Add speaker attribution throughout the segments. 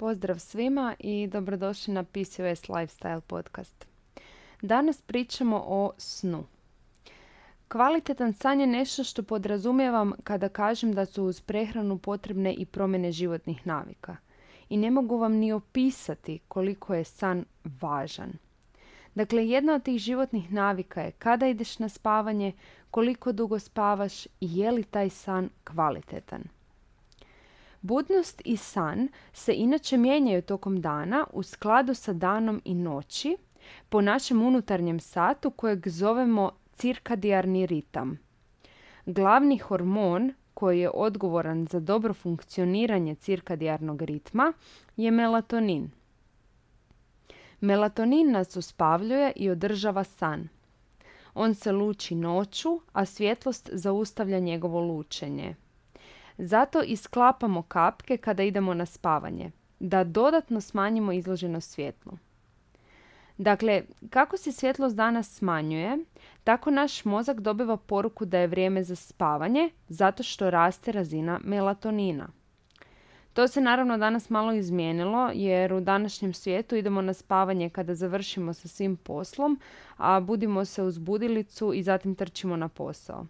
Speaker 1: Pozdrav svima i dobrodošli na PCOS Lifestyle podcast. Danas pričamo o snu. Kvalitetan san je nešto što podrazumijevam kada kažem da su uz prehranu potrebne i promjene životnih navika. I ne mogu vam ni opisati koliko je san važan. Dakle, jedna od tih životnih navika je kada ideš na spavanje, koliko dugo spavaš i je li taj san kvalitetan. Budnost i san se inače mijenjaju tokom dana u skladu sa danom i noći po našem unutarnjem satu kojeg zovemo cirkadijarni ritam. Glavni hormon koji je odgovoran za dobro funkcioniranje cirkadijarnog ritma je melatonin. Melatonin nas uspavljuje i održava san. On se luči noću, a svjetlost zaustavlja njegovo lučenje. Zato isklapamo kapke kada idemo na spavanje, da dodatno smanjimo izloženost svjetlu. Dakle, kako se svjetlost danas smanjuje, tako naš mozak dobiva poruku da je vrijeme za spavanje, zato što raste razina melatonina. To se naravno danas malo izmijenilo jer u današnjem svijetu idemo na spavanje kada završimo sa svim poslom, a budimo se uz budilicu i zatim trčimo na posao.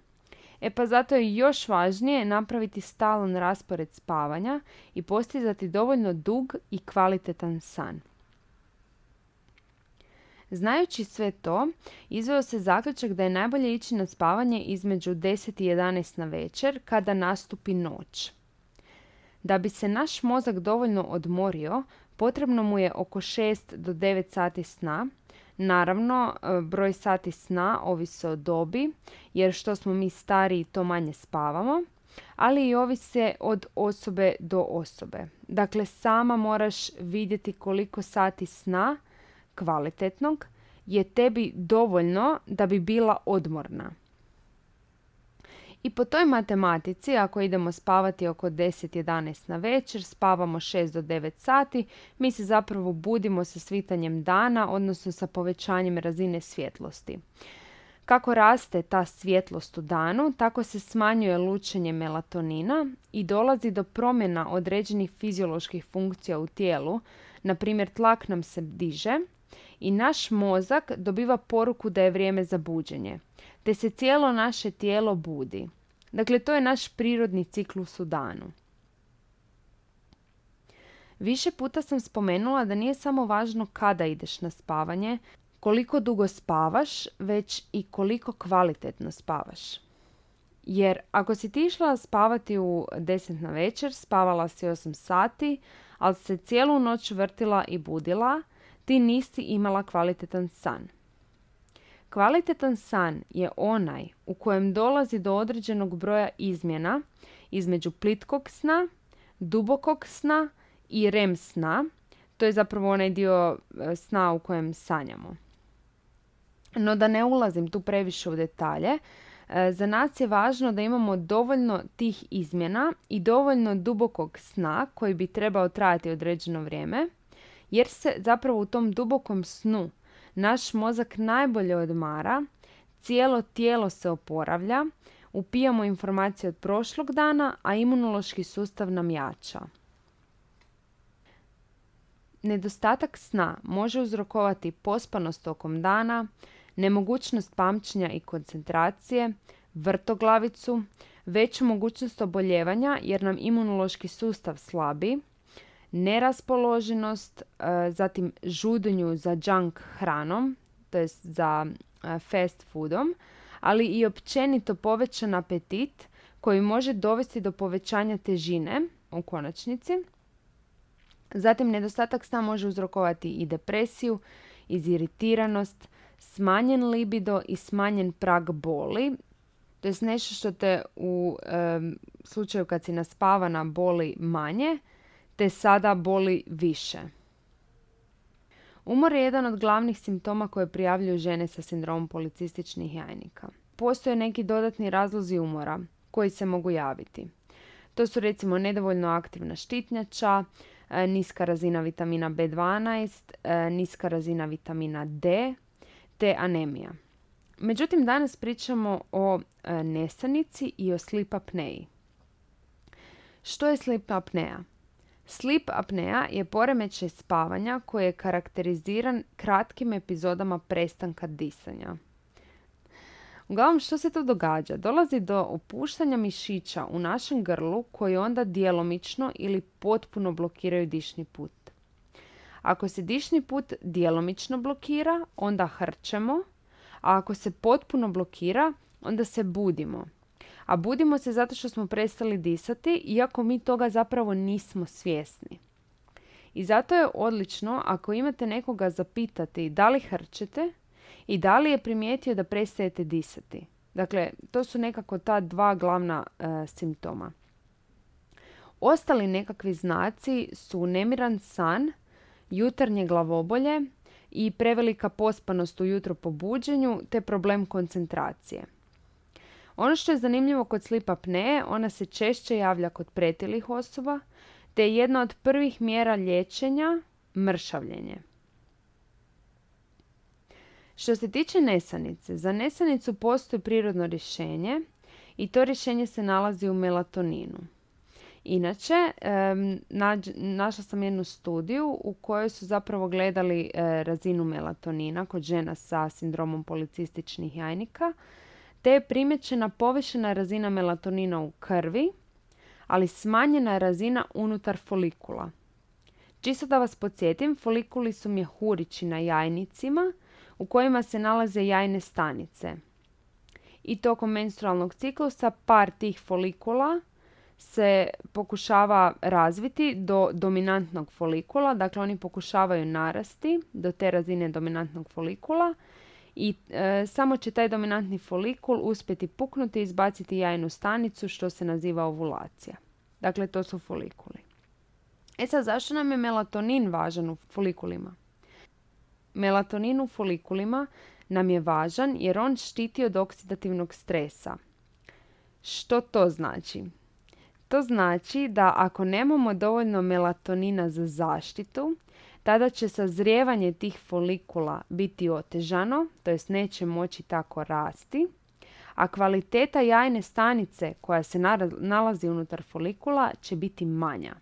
Speaker 1: E pa zato je još važnije napraviti stalan raspored spavanja i postizati dovoljno dug i kvalitetan san. Znajući sve to, izveo se zaključak da je najbolje ići na spavanje između 10 i 11 na večer kada nastupi noć. Da bi se naš mozak dovoljno odmorio, potrebno mu je oko 6 do 9 sati sna, Naravno, e, broj sati sna ovisi o dobi, jer što smo mi stariji, to manje spavamo, ali i ovise od osobe do osobe. Dakle, sama moraš vidjeti koliko sati sna kvalitetnog je tebi dovoljno da bi bila odmorna. I po toj matematici, ako idemo spavati oko 10-11 na večer, spavamo 6 do 9 sati, mi se zapravo budimo sa svitanjem dana, odnosno sa povećanjem razine svjetlosti. Kako raste ta svjetlost u danu, tako se smanjuje lučenje melatonina i dolazi do promjena određenih fizioloških funkcija u tijelu, na primjer tlak nam se diže i naš mozak dobiva poruku da je vrijeme za buđenje te se cijelo naše tijelo budi. Dakle, to je naš prirodni ciklus u danu. Više puta sam spomenula da nije samo važno kada ideš na spavanje, koliko dugo spavaš, već i koliko kvalitetno spavaš. Jer ako si ti išla spavati u 10 na večer, spavala si 8 sati, ali se cijelu noć vrtila i budila, ti nisi imala kvalitetan san. Kvalitetan san je onaj u kojem dolazi do određenog broja izmjena između plitkog sna, dubokog sna i REM sna. To je zapravo onaj dio e, sna u kojem sanjamo. No da ne ulazim tu previše u detalje, e, za nas je važno da imamo dovoljno tih izmjena i dovoljno dubokog sna koji bi trebao trajati određeno vrijeme, jer se zapravo u tom dubokom snu naš mozak najbolje odmara, cijelo tijelo se oporavlja, upijamo informacije od prošlog dana, a imunološki sustav nam jača. Nedostatak sna može uzrokovati pospanost tokom dana, nemogućnost pamćenja i koncentracije, vrtoglavicu, veću mogućnost oboljevanja jer nam imunološki sustav slabi, neraspoloženost, e, zatim žudnju za junk hranom, to jest za e, fast foodom, ali i općenito povećan apetit koji može dovesti do povećanja težine u konačnici. Zatim nedostatak sna može uzrokovati i depresiju, iziritiranost, smanjen libido i smanjen prag boli. To je nešto što te u e, slučaju kad si naspavana boli manje, te sada boli više. Umor je jedan od glavnih simptoma koje prijavljuju žene sa sindromom policističnih jajnika. Postoje neki dodatni razlozi umora koji se mogu javiti. To su recimo nedovoljno aktivna štitnjača, e, niska razina vitamina B12, e, niska razina vitamina D te anemija. Međutim, danas pričamo o e, nesanici i o sleep apneji. Što je sleep apnea? Sleep apnea je poremećaj spavanja koji je karakteriziran kratkim epizodama prestanka disanja. Uglavnom, što se to događa? Dolazi do opuštanja mišića u našem grlu koji onda djelomično ili potpuno blokiraju dišni put. Ako se dišni put djelomično blokira, onda hrčemo, a ako se potpuno blokira, onda se budimo. A budimo se zato što smo prestali disati, iako mi toga zapravo nismo svjesni. I zato je odlično ako imate nekoga zapitati da li hrčete i da li je primijetio da prestajete disati. Dakle, to su nekako ta dva glavna e, simptoma. Ostali nekakvi znaci su nemiran san, jutarnje glavobolje i prevelika pospanost ujutro po buđenju te problem koncentracije. Ono što je zanimljivo kod sleep apnee, ona se češće javlja kod pretilih osoba, te je jedna od prvih mjera liječenja mršavljenje. Što se tiče nesanice, za nesanicu postoji prirodno rješenje i to rješenje se nalazi u melatoninu. Inače, našla sam jednu studiju u kojoj su zapravo gledali e, razinu melatonina kod žena sa sindromom policističnih jajnika, te je primjećena povišena razina melatonina u krvi, ali smanjena razina unutar folikula. Čisto da vas podsjetim, folikuli su mjehurići na jajnicima u kojima se nalaze jajne stanice. I tokom menstrualnog ciklusa par tih folikula se pokušava razviti do dominantnog folikula, dakle oni pokušavaju narasti do te razine dominantnog folikula i e, samo će taj dominantni folikul uspjeti puknuti i izbaciti jajnu stanicu što se naziva ovulacija. Dakle, to su folikuli. E sad, zašto nam je melatonin važan u folikulima? Melatonin u folikulima nam je važan jer on štiti od oksidativnog stresa. Što to znači? To znači da ako nemamo dovoljno melatonina za zaštitu, tada će sazrijevanje tih folikula biti otežano, to jest neće moći tako rasti, a kvaliteta jajne stanice koja se nalazi unutar folikula će biti manja.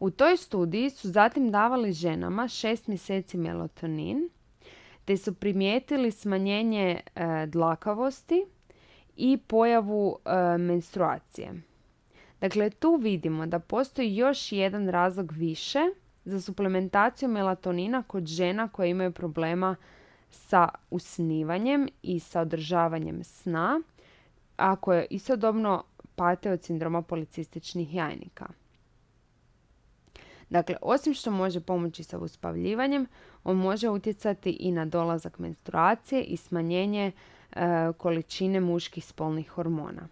Speaker 1: U toj studiji su zatim davali ženama 6 mjeseci melatonin, te su primijetili smanjenje e, dlakavosti, i pojavu e, menstruacije. Dakle, tu vidimo da postoji još jedan razlog više za suplementaciju melatonina kod žena koje imaju problema sa usnivanjem i sa održavanjem sna, a koje istodobno pate od sindroma policističnih jajnika. Dakle, osim što može pomoći sa uspavljivanjem, on može utjecati i na dolazak menstruacije i smanjenje E, količine muških spolnih hormona.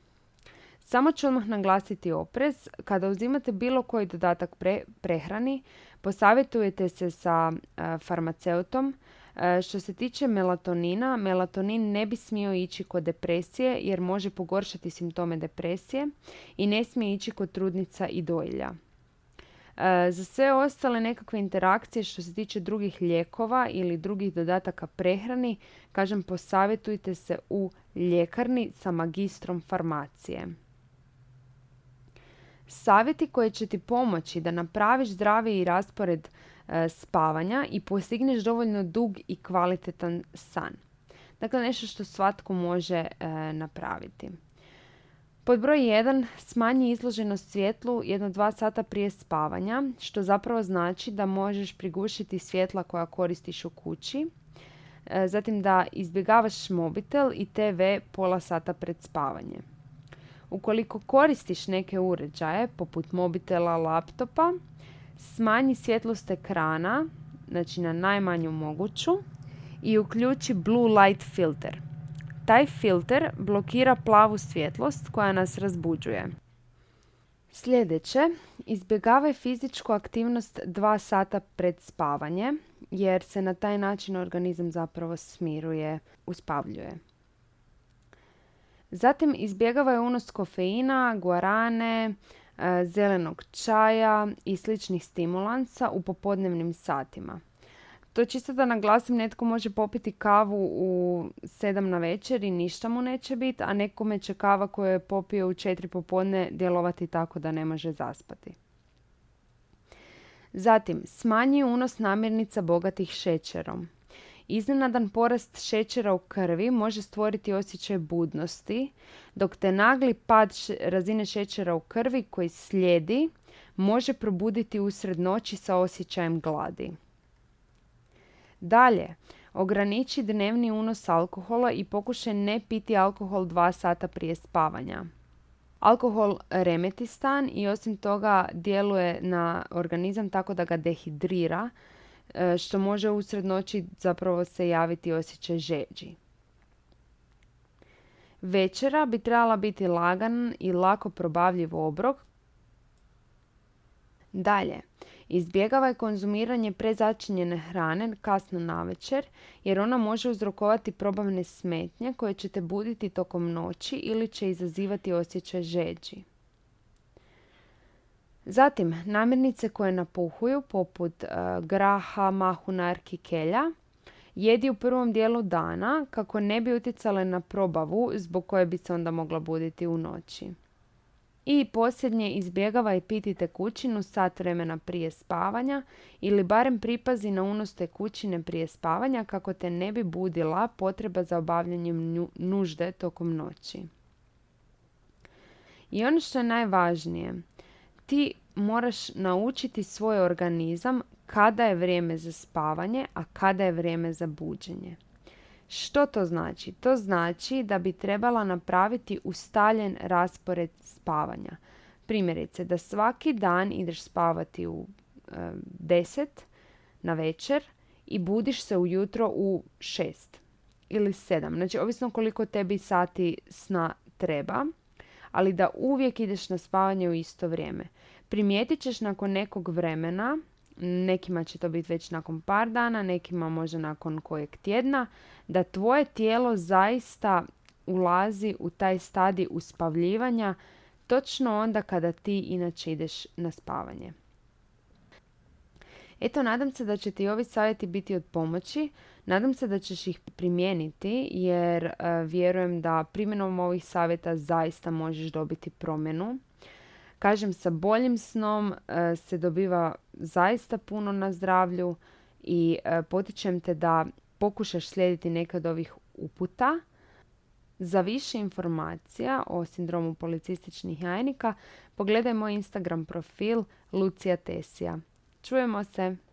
Speaker 1: Samo ću odmah naglasiti oprez. Kada uzimate bilo koji dodatak prehrani, posavjetujete se sa e, farmaceutom. E, što se tiče melatonina, melatonin ne bi smio ići kod depresije jer može pogoršati simptome depresije i ne smije ići kod trudnica i dojilja. E, za sve ostale nekakve interakcije što se tiče drugih lijekova ili drugih dodataka prehrani, kažem posavjetujte se u ljekarni sa magistrom farmacije. Savjeti koji će ti pomoći da napraviš zdraviji raspored e, spavanja i postigneš dovoljno dug i kvalitetan san. Dakle, nešto što svatko može e, napraviti. Pod broj 1 smanji izloženost svjetlu jedno dva sata prije spavanja, što zapravo znači da možeš prigušiti svjetla koja koristiš u kući. E, zatim da izbjegavaš mobitel i TV pola sata pred spavanje. Ukoliko koristiš neke uređaje, poput mobitela, laptopa, smanji svjetlost ekrana, znači na najmanju moguću, i uključi blue light filter. Taj filter blokira plavu svjetlost koja nas razbuđuje. Sljedeće, izbjegavaj fizičku aktivnost dva sata pred spavanje, jer se na taj način organizam zapravo smiruje, uspavljuje. Zatim izbjegavaj unos kofeina, guarane, e, zelenog čaja i sličnih stimulansa u popodnevnim satima. To čisto da naglasim, netko može popiti kavu u sedam na večer i ništa mu neće biti, a nekome će kava koju je popio u četiri popodne djelovati tako da ne može zaspati. Zatim, smanji unos namirnica bogatih šećerom. Iznenadan porast šećera u krvi može stvoriti osjećaj budnosti, dok te nagli pad razine šećera u krvi koji slijedi može probuditi usred noći sa osjećajem gladi. Dalje, ograniči dnevni unos alkohola i pokušaj ne piti alkohol dva sata prije spavanja. Alkohol remeti stan i osim toga djeluje na organizam tako da ga dehidrira, što može usred noći zapravo se javiti osjećaj žeđi. Večera bi trebala biti lagan i lako probavljiv obrok. Dalje, Izbjegavaj konzumiranje prezačinjene hrane kasno navečer jer ona može uzrokovati probavne smetnje koje će te buditi tokom noći ili će izazivati osjećaj žeđi. Zatim, namirnice koje napuhuju poput uh, graha, mahunarki, kelja jedi u prvom dijelu dana kako ne bi utjecale na probavu zbog koje bi se onda mogla buditi u noći. I posljednje, izbjegavaj piti tekućinu sat vremena prije spavanja ili barem pripazi na unos tekućine prije spavanja kako te ne bi budila potreba za obavljanjem nužde tokom noći. I ono što je najvažnije, ti moraš naučiti svoj organizam kada je vrijeme za spavanje, a kada je vrijeme za buđenje. Što to znači? To znači da bi trebala napraviti ustaljen raspored spavanja. Primjerice, da svaki dan ideš spavati u e, 10 na večer i budiš se ujutro u 6 ili 7. Znači, ovisno koliko tebi sati sna treba, ali da uvijek ideš na spavanje u isto vrijeme. Primijetit ćeš nakon nekog vremena nekima će to biti već nakon par dana, nekima možda nakon kojeg tjedna, da tvoje tijelo zaista ulazi u taj stadij uspavljivanja točno onda kada ti inače ideš na spavanje. Eto, nadam se da će ti ovi savjeti biti od pomoći. Nadam se da ćeš ih primijeniti jer e, vjerujem da primjenom ovih savjeta zaista možeš dobiti promjenu. Kažem, sa boljim snom e, se dobiva zaista puno na zdravlju i e, potičem te da pokušaš slijediti neke od ovih uputa. Za više informacija o sindromu policističnih jajnika pogledaj moj Instagram profil Lucija Tesija. Čujemo se!